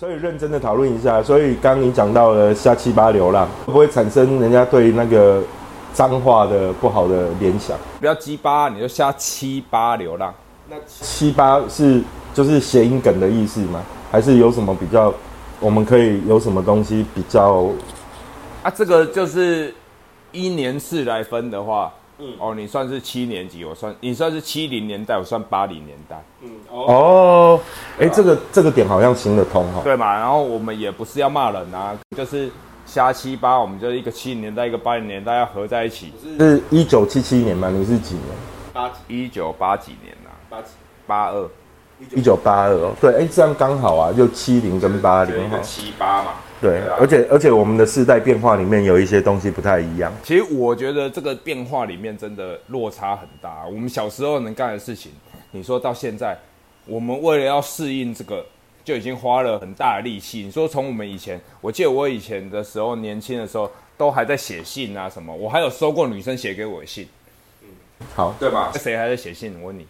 所以认真的讨论一下。所以刚刚你讲到了下七八流浪，会不会产生人家对那个脏话的不好的联想？不要鸡巴，你就下七八流浪。那七八是就是谐音梗的意思吗？还是有什么比较？我们可以有什么东西比较？啊，这个就是一年次来分的话，嗯，哦，你算是七年级，我算你算是七零年代，我算八零年代，嗯，哦，哎，这个这个点好像行得通哈，对嘛？然后我们也不是要骂人啊，就是瞎七八，我们就一个七零年代，一个八零年代要合在一起，是一九七七年嘛？你是几年？八一九八几年呐？八几？八二。一九八二哦，对，哎，这样刚好啊，就七零跟八零哈，七八嘛，对，而且而且我们的世代变化里面有一些东西不太一样。其实我觉得这个变化里面真的落差很大。我们小时候能干的事情，你说到现在，我们为了要适应这个，就已经花了很大的力气。你说从我们以前，我记得我以前的时候，年轻的时候都还在写信啊什么，我还有收过女生写给我的信，嗯，好，对吧？谁还在写信？我问你。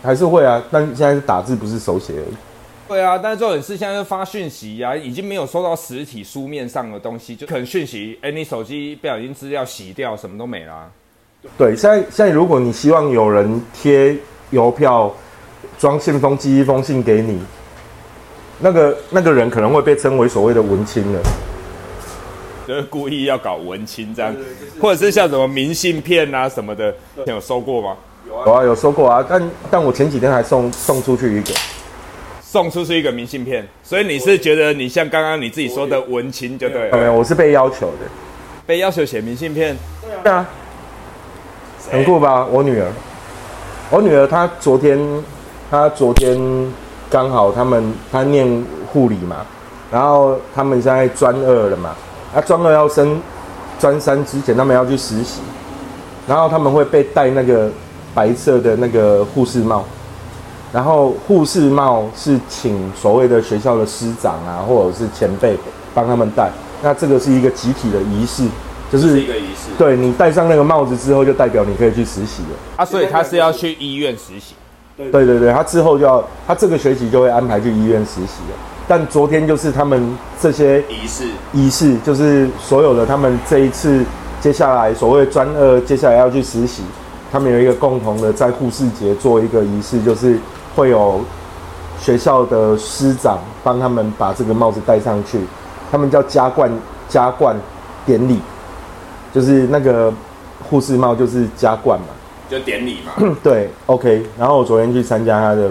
还是会啊，但现在是打字不是手写而已。对啊，但是重点是现在是发讯息啊，已经没有收到实体书面上的东西，就可能讯息，哎，你手机不小心资料洗掉，什么都没了。对，现在现在如果你希望有人贴邮票、装信封寄一封信给你，那个那个人可能会被称为所谓的文青了，就是故意要搞文青这样，或者是像什么明信片啊什么的，有收过吗？有啊，有收过啊，但但我前几天还送送出去一个，送出去一个明信片，所以你是觉得你像刚刚你自己说的文青就对了？没有，我是被要求的，被要求写明信片。对啊，很酷吧？我女儿，我女儿她昨天她昨天刚好他们她念护理嘛，然后他们现在专二了嘛，啊专二要升专三之前，他们要去实习，然后他们会被戴那个。白色的那个护士帽，然后护士帽是请所谓的学校的师长啊，或者是前辈帮他们戴。那这个是一个集体的仪式，就是一个仪式。对你戴上那个帽子之后，就代表你可以去实习了。啊，所以他是要去医院实习。对对对，他之后就要，他这个学期就会安排去医院实习了。但昨天就是他们这些仪式，仪式就是所有的他们这一次接下来所谓专二，接下来要去实习。他们有一个共同的，在护士节做一个仪式，就是会有学校的师长帮他们把这个帽子戴上去，他们叫加冠加冠典礼，就是那个护士帽就是加冠嘛，就典礼嘛。对，OK。然后我昨天去参加他的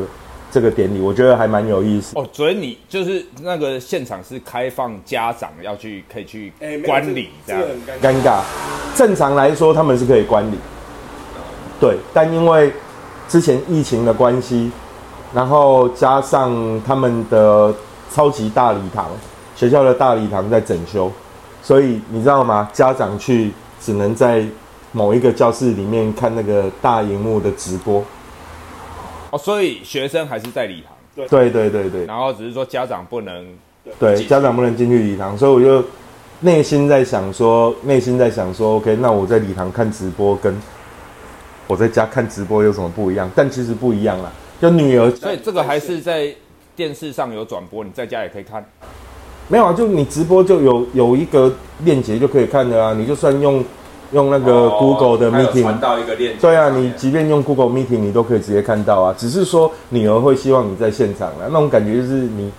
这个典礼，我觉得还蛮有意思。哦，昨天你就是那个现场是开放家长要去可以去观礼，这样尴尬。正常来说，他们是可以观礼。对，但因为之前疫情的关系，然后加上他们的超级大礼堂，学校的大礼堂在整修，所以你知道吗？家长去只能在某一个教室里面看那个大荧幕的直播。哦，所以学生还是在礼堂。对对对对。然后只是说家长不能。对，家长不能进去礼堂，所以我就内心在想说，内心在想说，OK，那我在礼堂看直播跟。我在家看直播有什么不一样？但其实不一样啦，就女儿，所以这个还是在电视上有转播，你在家也可以看。没有啊，就你直播就有有一个链接就可以看的啊。你就算用用那个 Google 的 Meeting，传到一个链接。对啊，你即便用 Google Meeting，你都可以直接看到啊。只是说女儿会希望你在现场啊，那种感觉就是你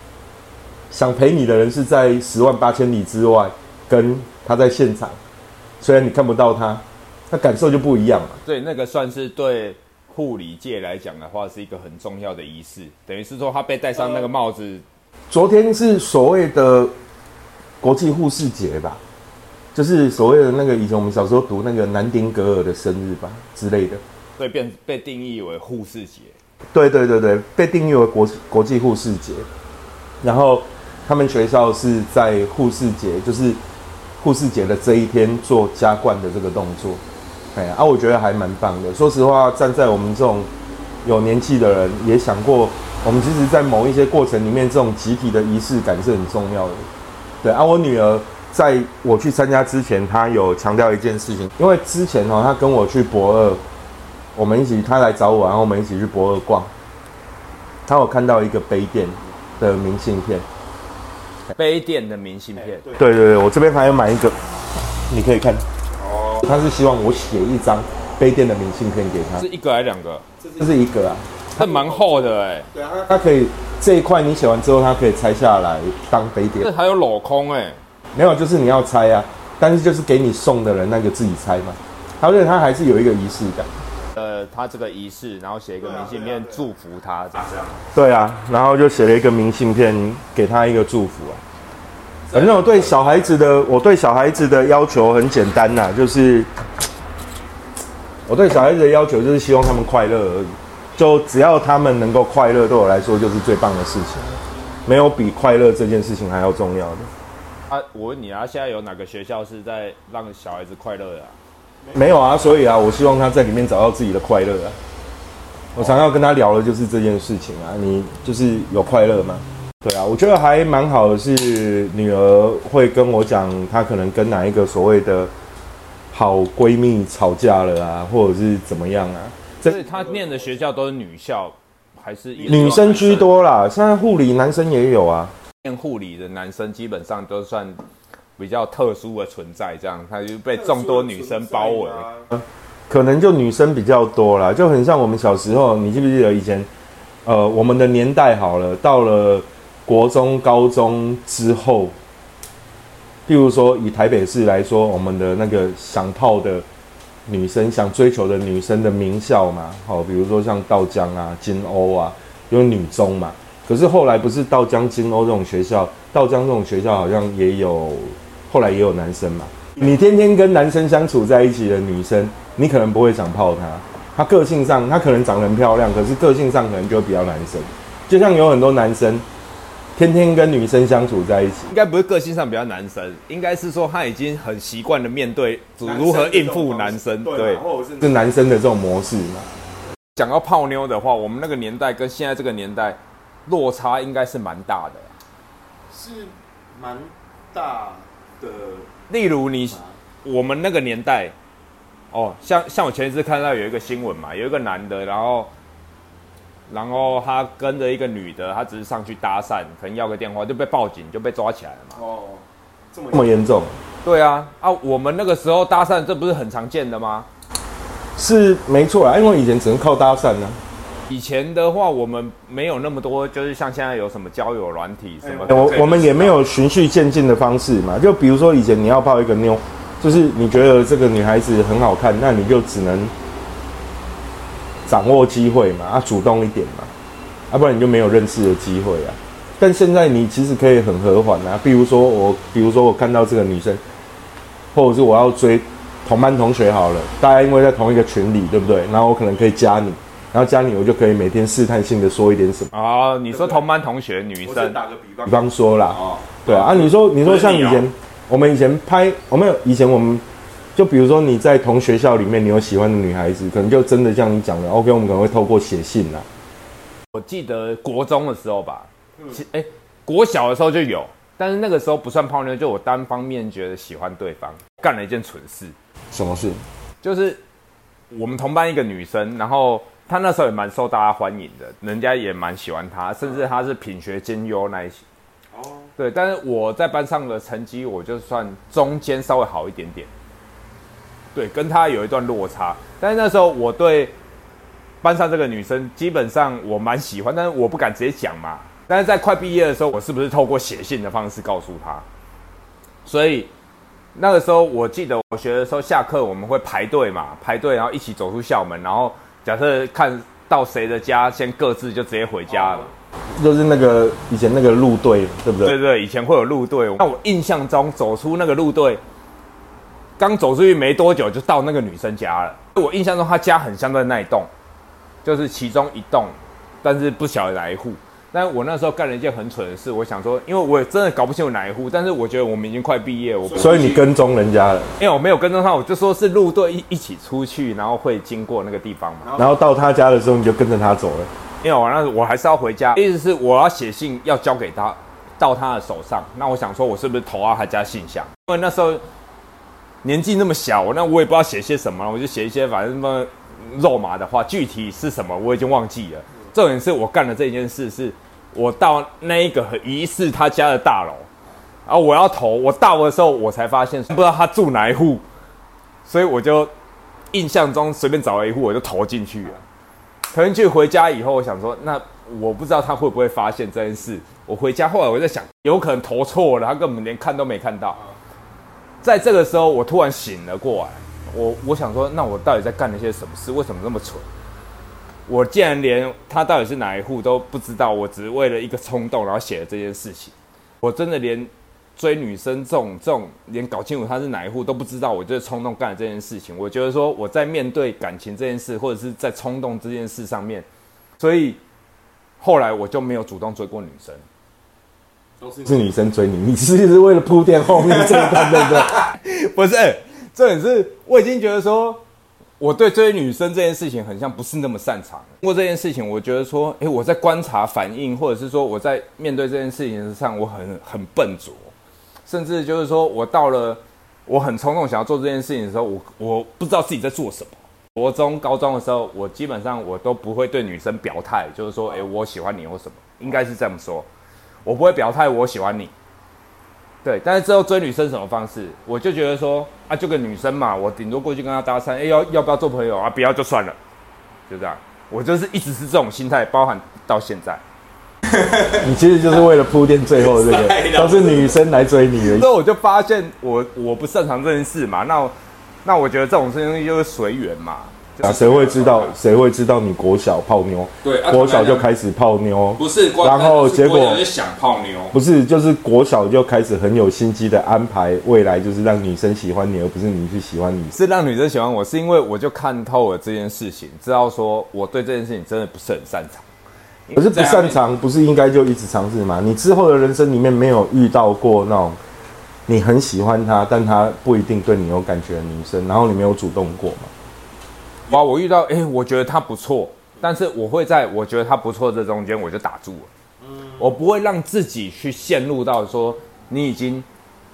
想陪你的人是在十万八千里之外，跟他在现场，虽然你看不到他。那感受就不一样了。对，那个算是对护理界来讲的话，是一个很重要的仪式。等于是说，他被戴上那个帽子。昨天是所谓的国际护士节吧，就是所谓的那个以前我们小时候读那个南丁格尔的生日吧之类的。对，变被定义为护士节。对对对对，被定义为国国际护士节。然后他们学校是在护士节，就是护士节的这一天做加冠的这个动作。哎啊，我觉得还蛮棒的。说实话，站在我们这种有年纪的人，也想过，我们其实，在某一些过程里面，这种集体的仪式感是很重要的。对啊，我女儿在我去参加之前，她有强调一件事情，因为之前哦，她跟我去博二，我们一起，她来找我，然后我们一起去博二逛，她有看到一个杯垫的明信片，杯垫的明信片。对对对，我这边还要买一个，你可以看。哦，他是希望我写一张杯垫的明信片给他，是一个还是两个？这是一个啊，它蛮厚的哎。对啊，它可以这一块你写完之后，它可以拆下来当杯垫。这还有镂空哎，没有，就是你要拆啊，但是就是给你送的人那个自己拆嘛。他觉得他还是有一个仪式感。呃，他这个仪式，然后写一个明信片祝福他这样。对啊，然后就写了一个明信片给他一个祝福啊。反正我对小孩子的，我对小孩子的要求很简单呐，就是我对小孩子的要求就是希望他们快乐而已。就只要他们能够快乐，对我来说就是最棒的事情。没有比快乐这件事情还要重要的。啊，我问你啊，现在有哪个学校是在让小孩子快乐的？没有啊，所以啊，我希望他在里面找到自己的快乐啊。我常要跟他聊的就是这件事情啊，你就是有快乐吗？对啊，我觉得还蛮好的，是女儿会跟我讲，她可能跟哪一个所谓的好闺蜜吵架了啊，或者是怎么样啊？所以她念的学校都是女校，还是女生居多啦？现在护理男生也有啊，念护理的男生基本上都算。比较特殊的存在，这样他就被众多女生包围。可能就女生比较多啦，就很像我们小时候，你记不记得以前？呃，我们的年代好了，到了国中、高中之后，譬如说以台北市来说，我们的那个想泡的女生、想追求的女生的名校嘛，好，比如说像道江啊、金欧啊，有女中嘛。可是后来不是道江、金欧这种学校，道江这种学校好像也有。后来也有男生嘛，你天天跟男生相处在一起的女生，你可能不会想泡她。她个性上，她可能长得很漂亮，可是个性上可能就比较男生。就像有很多男生天天跟女生相处在一起，应该不是个性上比较男生，应该是说他已经很习惯的面对如何应付男生，对，是男生的这种模式嘛。讲到泡妞的话，我们那个年代跟现在这个年代落差应该是蛮大的，是蛮大的。例如你，我们那个年代，哦，像像我前一次看到有一个新闻嘛，有一个男的，然后，然后他跟着一个女的，他只是上去搭讪，可能要个电话就被报警，就被抓起来了嘛。哦，这么这么严重？对啊，啊，我们那个时候搭讪，这不是很常见的吗？是没错啊，因为以前只能靠搭讪呢。以前的话，我们没有那么多，就是像现在有什么交友软体什么。我我们也没有循序渐进的方式嘛。就比如说以前你要泡一个妞，就是你觉得这个女孩子很好看，那你就只能掌握机会嘛，啊，主动一点嘛，啊，不然你就没有认识的机会啊。但现在你其实可以很和缓啊。比如说我，比如说我看到这个女生，或者是我要追同班同学好了，大家因为在同一个群里，对不对？然后我可能可以加你。然后加你，我就可以每天试探性的说一点什么啊？你说同班同学女生，打个比方，比方说啦，哦，对啊，啊，你说你说像以前，我们以前拍，我们有以前我们，就比如说你在同学校里面，你有喜欢的女孩子，可能就真的像你讲的，OK，我们可能会透过写信啦。我记得国中的时候吧，哎，国小的时候就有，但是那个时候不算泡妞，就我单方面觉得喜欢对方，干了一件蠢事。什么事？就是我们同班一个女生，然后。她那时候也蛮受大家欢迎的，人家也蛮喜欢她，甚至她是品学兼优那一些。哦，对，但是我在班上的成绩，我就算中间稍微好一点点。对，跟她有一段落差。但是那时候我对班上这个女生，基本上我蛮喜欢，但是我不敢直接讲嘛。但是在快毕业的时候，我是不是透过写信的方式告诉她？所以那个时候，我记得我学的时候，下课我们会排队嘛，排队然后一起走出校门，然后。假设看到谁的家，先各自就直接回家了，就是那个以前那个路队，对不对？对对，以前会有路队。那我印象中走出那个路队，刚走出去没多久就到那个女生家了。我印象中她家很像在那一栋，就是其中一栋，但是不晓得哪一户。但我那时候干了一件很蠢的事，我想说，因为我也真的搞不清楚哪一户，但是我觉得我们已经快毕业，我所以你跟踪人家了？因为我没有跟踪他，我就说是路队一一起出去，然后会经过那个地方嘛。然后到他家的时候，你就跟着他走了。因为我那我还是要回家，意思是我要写信要交给他，到他的手上。那我想说，我是不是投到他家信箱？因为那时候年纪那么小，那我也不知道写些什么，我就写一些反正什么肉麻的话，具体是什么我已经忘记了。重点是我干的这件事是。我到那一个疑似他家的大楼，然后我要投，我到的时候我才发现不知道他住哪一户，所以我就印象中随便找了一户我就投进去了。投进去回家以后，我想说，那我不知道他会不会发现这件事。我回家后来我在想，有可能投错了，他根本连看都没看到。在这个时候，我突然醒了过来，我我想说，那我到底在干了些什么事？为什么那么蠢？我竟然连他到底是哪一户都不知道，我只是为了一个冲动，然后写了这件事情。我真的连追女生这种这种，连搞清楚他是哪一户都不知道，我就冲动干了这件事情。我觉得说我在面对感情这件事，或者是在冲动这件事上面，所以后来我就没有主动追过女生。是女生追你，你是是为了铺垫后面这一段，对不对？不是，这也是我已经觉得说，我对追女生这件事情很像不是那么擅长。通过这件事情，我觉得说，诶，我在观察反应，或者是说我在面对这件事情上，我很很笨拙，甚至就是说我到了我很冲动想要做这件事情的时候，我我不知道自己在做什么。国中、高中的时候，我基本上我都不会对女生表态，就是说，诶，我喜欢你或什么，应该是这么说。我不会表态我喜欢你，对，但是之后追女生什么方式，我就觉得说啊，就个女生嘛，我顶多过去跟她搭讪，哎，要要不要做朋友啊？不要就算了，就这样。我就是一直是这种心态，包含到现在。你其实就是为了铺垫最后这个，都是女生来追你的。所以我就发现我我不擅长这件事嘛，那那我觉得这种事情就是随缘嘛。啊，谁会知道？谁会知道你国小泡妞？对，国小就开始泡妞，不是？然后结果就想泡妞，不是？就是国小就开始很有心机的安排未来，就是让女生喜欢你，而不是你去喜欢你。是让女生喜欢我，是因为我就看透了这件事情，知道说我对这件事情真的不是很擅长。可是不擅长，不是应该就一直尝试吗？你之后的人生里面没有遇到过那种你很喜欢她，但她不一定对你有感觉的女生，然后你没有主动过吗？哇！我遇到哎，我觉得他不错，但是我会在我觉得他不错这中间我就打住了。嗯，我不会让自己去陷入到说你已经、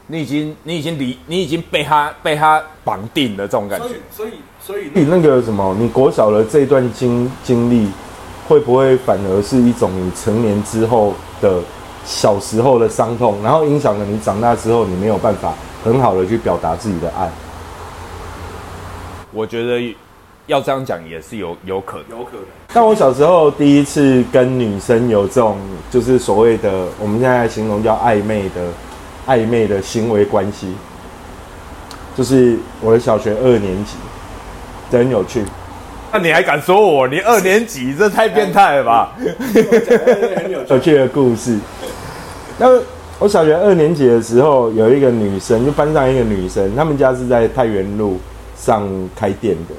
你已经、你已经离、你已经被他被他绑定的这种感觉。所以，所以，所以你那个什么，你国小的这段经经历，会不会反而是一种你成年之后的小时候的伤痛，然后影响了你长大之后你没有办法很好的去表达自己的爱？我觉得。要这样讲也是有有可能，有可能。但我小时候第一次跟女生有这种，就是所谓的我们现在形容叫暧昧的暧昧的行为关系，就是我的小学二年级，真有趣。那你还敢说我？你二年级这太变态了吧？有趣的故事。那我小学二年级的时候，有一个女生，就班上一个女生，他们家是在太原路上开店的。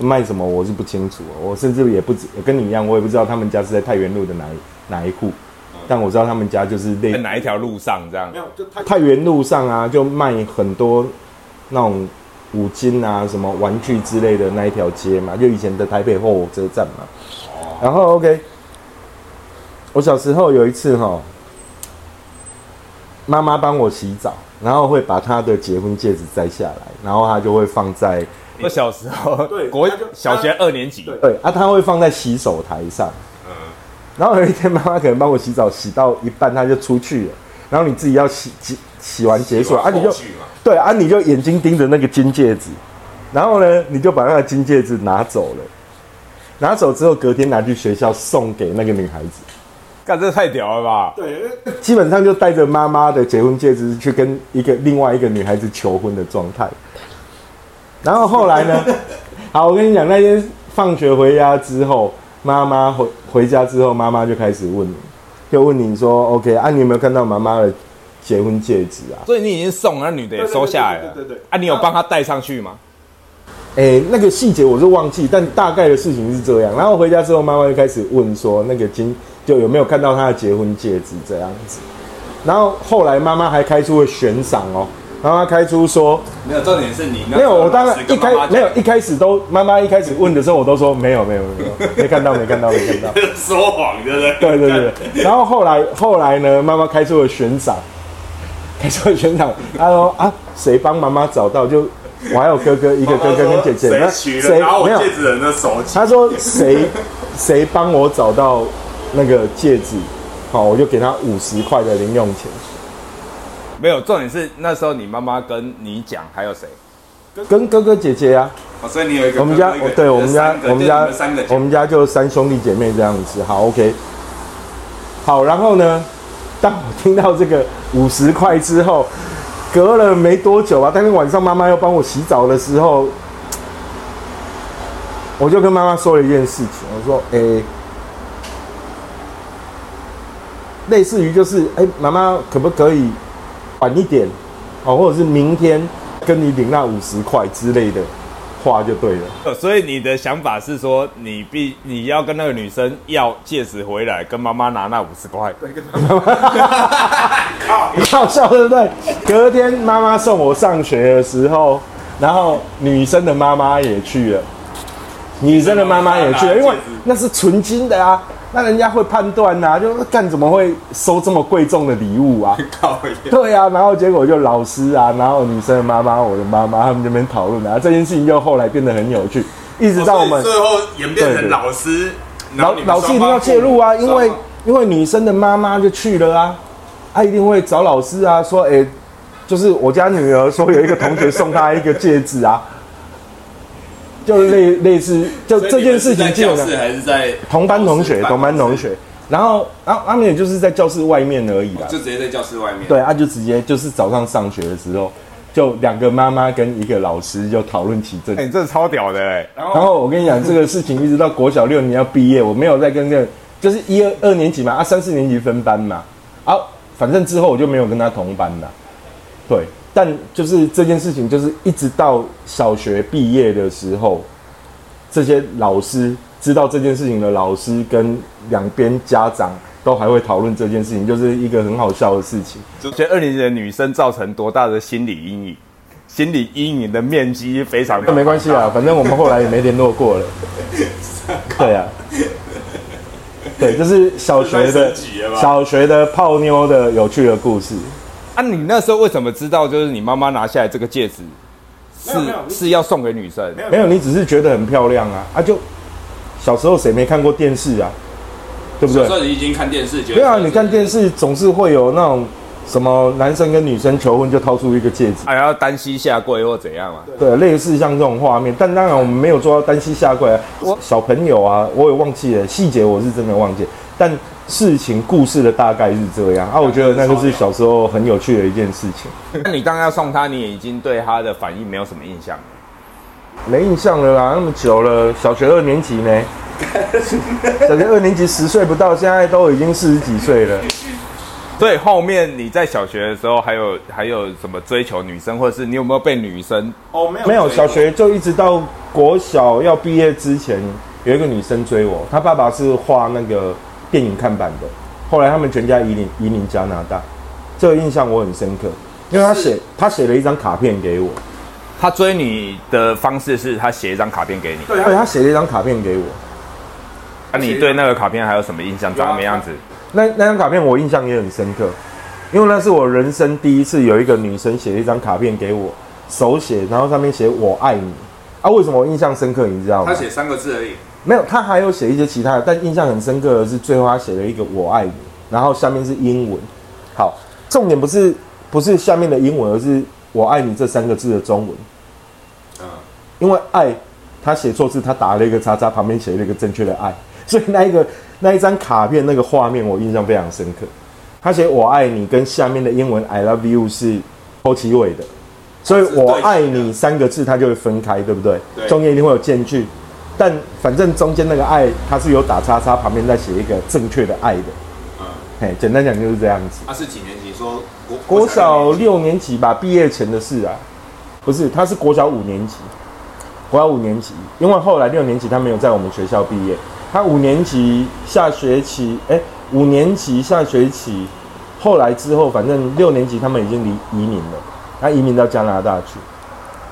卖什么我是不清楚，我甚至也不知跟你一样，我也不知道他们家是在太原路的哪哪一户，但我知道他们家就是在哪一条路上这样。没有，就太太原路上啊，就卖很多那种五金啊、什么玩具之类的那一条街嘛，就以前的台北货火车站嘛。然后 OK，我小时候有一次哈，妈妈帮我洗澡，然后会把她的结婚戒指摘下来，然后她就会放在。我小时候，对，国小学二年级，对啊，他会放在洗手台上，嗯，然后有一天妈妈可能帮我洗澡，洗到一半他就出去了，然后你自己要洗洗洗完结束啊，你就对啊，你就眼睛盯着那个金戒指，然后呢，你就把那个金戒指拿走了，拿走之后隔天拿去学校送给那个女孩子，干这太屌了吧？对，基本上就带着妈妈的结婚戒指去跟一个另外一个女孩子求婚的状态。然后后来呢？好，我跟你讲，那天放学回家之后，妈妈回回家之后，妈妈就开始问你，就问你说：“OK 啊，你有没有看到妈妈的结婚戒指啊？”所以你已经送那女的也收下来了，对对对。啊，你有帮她戴上去吗？哎，那个细节我是忘记，但大概的事情是这样。然后回家之后，妈妈就开始问说：“那个金就有没有看到她的结婚戒指这样子？”然后后来妈妈还开出了悬赏哦。妈妈开出说没有，重点是你没有。我当然一开没有一开始都妈妈一开始问的时候，我都说没有没有没有没看到 没看到没看到，说谎对不对？对对对。然后后来后来呢，妈妈开出了悬赏，开出了悬赏。她说啊，谁帮妈妈找到？就我还有哥哥一个哥哥跟姐姐，那 谁没有戒指人的手他说谁谁帮我找到那个戒指，好，我就给他五十块的零用钱。没有，重点是那时候你妈妈跟你讲，还有谁？跟哥哥姐姐啊，哦，所以你有一个我们家对我们家我们家三个我们家就三兄弟姐妹这样子。好，OK。好，然后呢，当我听到这个五十块之后，隔了没多久啊，当天晚上妈妈要帮我洗澡的时候，我就跟妈妈说了一件事情，我说，诶、类似于就是，哎、妈妈可不可以晚一点，哦，或者是明天跟你领那五十块之类的话就对了。呃所以你的想法是说，你必你要跟那个女生要戒指回来，跟妈妈拿那五十块。很好笑，对不对？隔天妈妈送我上学的时候，然后女生的妈妈也去了，女生的妈妈也去了，因为那是纯金的啊，那人家会判断呐、就干怎么会收这么贵重的礼物啊？靠对啊，然后结果就老师啊，然后女生的妈妈、我的妈妈他们这边讨论啊，这件事情就后来变得很有趣，一直到我们最后演变成老师，老老师一定要介入啊，因为因为女生的妈妈就去了啊，她一定会找老师啊，说，哎、就是我家女儿说有一个同学送她一个戒指啊，就类类似，就这件事情基本上还是在同班同学，同班同，学，然后然后他们也就是在教室外面而已啦，就直接在教室外面。对，他、就直接就是早上上学的时候，就两个妈妈跟一个老师就讨论起这哎、你这超屌的哎、然然后我跟你讲，这个事情一直到国小六年要毕业，我没有再跟这个，就是一二二年级嘛，啊三四年级分班嘛，啊，反正之后我就没有跟他同班了，对，但就是这件事情，就是一直到小学毕业的时候，这些老师知道这件事情的老师跟两边家长都还会讨论这件事情，就是一个很好笑的事情。就觉得二年级的女生造成多大的心理阴影？心理阴影的面积非常大。那没关系啊，反正我们后来也没联络过了。对啊，对，这是小学的小学的泡妞的有趣的故事。啊，你那时候为什么知道就是你妈妈拿下来这个戒指是是要送给女生？没有，你只是觉得很漂亮啊啊！就小时候谁没看过电视啊？对不对？你已经看电视，觉对啊，你看电视总是会有那种什么男生跟女生求婚就掏出一个戒指，还要单膝下跪或怎样嘛？对，类似像这种画面。但当然我们没有做到单膝下跪啊。我小朋友啊，我也忘记了细节，我是真的忘记。但事情故事的大概是这样啊，我觉得那就是小时候很有趣的一件事情。那你刚刚要送他，你也已经对他的反应没有什么印象。没印象了啦，那么久了，小学二年级呢？小学二年级十岁不到，现在都已经四十几岁了。所以后面你在小学的时候，还有还有什么追求女生，或者是你有没有被女生？哦，没有，没有，小学就一直到国小要毕业之前，有一个女生追我，她爸爸是画那个电影看板的，后来他们全家移民移民加拿大，这个印象我很深刻，因为他写他写了一张卡片给我，他追你的方式是他写一张卡片给你。对，他写了一张卡片给我，那、你对那个卡片还有什么印象？长什么样子？那那张卡片我印象也很深刻，因为那是我人生第一次有一个女生写了一张卡片给我，手写，然后上面写我爱你。啊，为什么我印象深刻？你知道吗？他写三个字而已。没有，他还有写一些其他的，但印象很深刻的是最后他写了一个我爱你，然后下面是英文。好，重点不是不是下面的英文，而是我爱你这三个字的中文。嗯，因为爱，他写错字，他打了一个叉叉，旁边写了一个正确的爱，所以那一个那一张卡片那个画面我印象非常深刻。他写我爱你跟下面的英文 I love you 是后期尾的，所以我爱你三个字它就会分开，对不对？对中间一定会有间距，但反正中间那个爱它是有打叉叉，旁边再写一个正确的爱的。嗯，嘿，简单讲就是这样子。他、是几年级？说国国小六年级吧，毕业前的事啊，不是，他是国小五年级，国小五年级，因为后来六年级他没有在我们学校毕业，他五年级下学期，哎、五年级下学期，后来之后，反正六年级他们已经离移民了，他移民到加拿大去，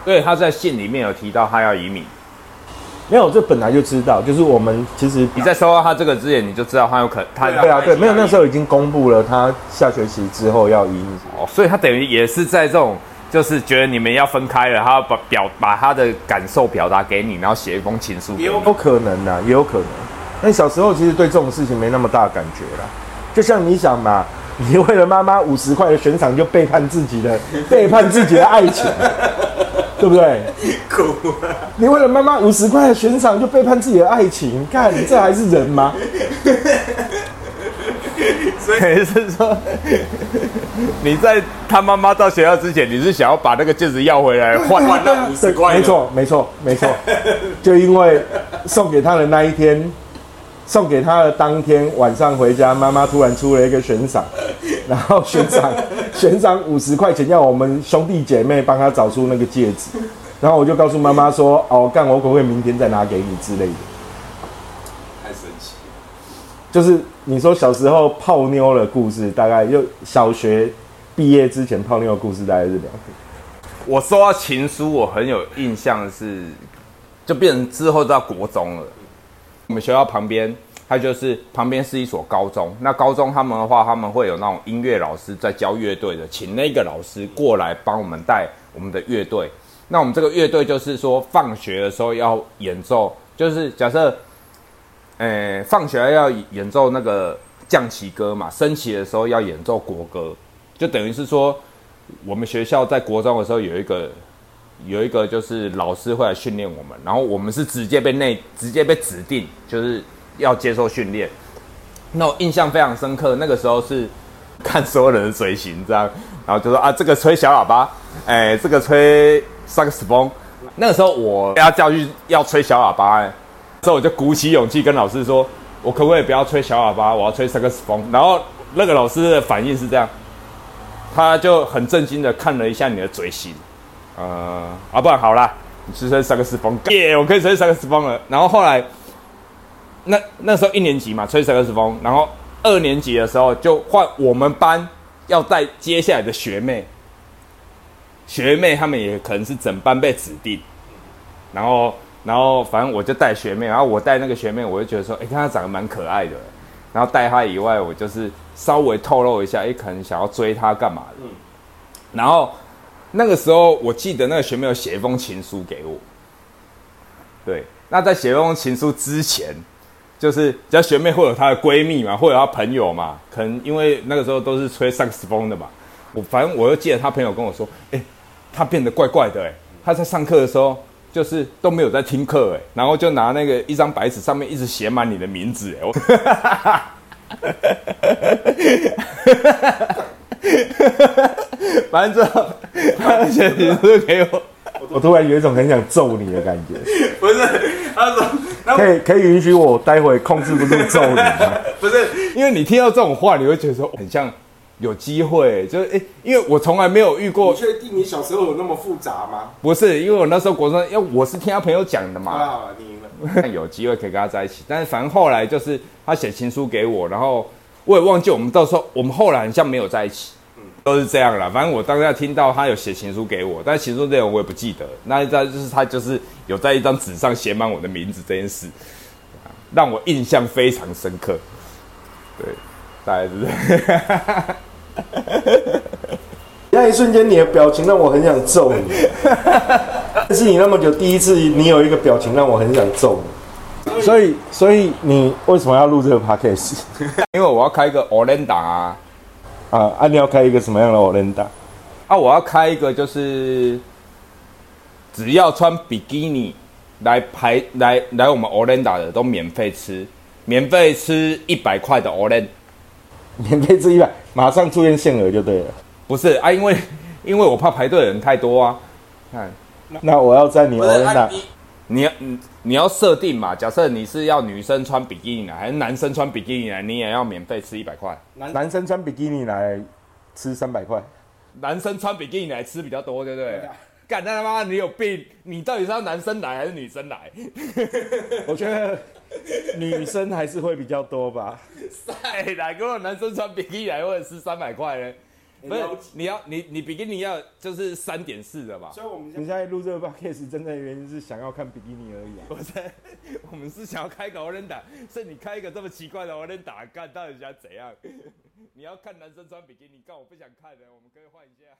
对，他在信里面有提到他要移民。没有，这本来就知道，就是我们其实你在收到他这个之前，你就知道他有可他对啊，对，没有，那时候已经公布了，他下学期之后要移民。哦，所以他等于也是在这种，就是觉得你们要分开了，他要把表把他的感受表达给你，然后写一封情书也。有可能呐、也有可能。那小时候其实对这种事情没那么大感觉啦。就像你想嘛，你为了妈妈五十块的悬赏就背叛自己的背叛自己的爱情，对不对？苦 你为了妈妈五十块的悬赏就背叛自己的爱情，看你 这还是人吗？所以是说，你在他妈妈到学校之前，你是想要把那个戒指要回来换换那五十块的？没错，没错，没错。就因为送给他的那一天，送给他的当天晚上回家，妈妈突然出了一个悬赏，然后悬赏 悬赏五十块钱，要我们兄弟姐妹帮他找出那个戒指。然后我就告诉妈妈说：“哦，干，我可不可以明天再拿给你之类的？”太神奇了。就是你说小时候泡妞的故事，大概就小学毕业之前泡妞的故事，大概是两个。我收到情书，我很有印象是，就变成之后到国中了。我们学校旁边，它就是旁边是一所高中。那高中他们的话，他们会有那种音乐老师在教乐队的，请那个老师过来帮我们带我们的乐队。那我们这个乐队就是说，放学的时候要演奏，就是假设，呃，放学要演奏那个降旗歌嘛，升旗的时候要演奏国歌，就等于是说，我们学校在国中的时候有一个有一个就是老师会来训练我们，然后我们是直接被内直接被指定就是要接受训练。那我印象非常深刻，那个时候是看所有人的嘴型这样，然后就说啊，这个吹小喇叭，哎，这个吹萨克斯风。那个时候我被他教育要吹小喇叭、哎，所以我就鼓起勇气跟老师说，我可不可以不要吹小喇叭，我要吹萨克斯风。然后那个老师的反应是这样，他就很震惊的看了一下你的嘴型，呃，啊，不然好啦，你去吹萨克斯风，耶，我可以吹萨克斯风了。然后后来，那那时候一年级嘛，吹萨克斯风，然后二年级的时候就换我们班要带接下来的学妹，学妹他们也可能是整班被指定，然后然后反正我就带学妹，然后我带那个学妹，我就觉得说，哎、看她长得蛮可爱的，然后带她以外，我就是稍微透露一下，哎、可能想要追她干嘛的，然后那个时候我记得那个学妹有写一封情书给我，对，那在写一封情书之前。就是，只要学妹会有她的闺蜜嘛，会有她朋友嘛，可能因为那个时候都是吹萨克斯风的嘛。我反正我又记得她朋友跟我说，哎、她变得怪怪的、哎，她在上课的时候就是都没有在听课，哎，然后就拿那个一张白纸上面一直写满你的名字，哎，我，反正之后她写情书给我，我突然有一种很想揍你的感觉，不是，他说，可以可以允许我待会控制不住揍你吗？不是，因为你听到这种话，你会觉得说很像有机会，就是诶、因为我从来没有遇过，确定你小时候有那么复杂吗？不是，因为我那时候国中，因为我是听他朋友讲的嘛，啊，你。有机会可以跟他在一起，但是反正后来就是他写情书给我，然后我也忘记我们到时候我们后来好像没有在一起，都是这样啦。反正我当下听到他有写情书给我，但情书内容我也不记得，那再就是他就是有在一张纸上写满我的名字这件事，让我印象非常深刻。对，大概是这样。那一瞬间你的表情让我很想揍你，但是你那么久第一次你有一个表情让我很想揍你，所以所以你为什么要录这个 podcast 因为我要开一个 o l e n d a 啊，啊？啊，你要开一个什么样的 o l e n d a 啊，我要开一个就是只要穿比基尼来排来来我们 o l e n d a 的都免费吃，免费吃一百块的 o l e n 免费吃一百，马上出现限额就对了。不是啊，因为因为我怕排队的人太多啊。看，那我要在你 o 不 l 是 e n d 啊 a 你你要你你要设定嘛，假设你是要女生穿比基尼来，还是男生穿比基尼来，你也要免费吃一百块。男生穿比基尼来吃三百块，男生穿比基尼来吃比较多，对不对？啊干他妈你有病！你到底是要男生来还是女生来？我觉得女生还是会比较多吧。哎，来，如果男生穿比基尼来，或者是三百块呢？不是，你要你你比基尼要就是三点四的吧？所以我们你现在录这个 podcast 真正的原因是想要看比基尼而已啊。不是，我们是想要开个 o l e n d a 是你开一个这么奇怪的 o l e n d a 干到底想怎样？你要看男生穿比基尼，干我不想看的，我们可以换一下。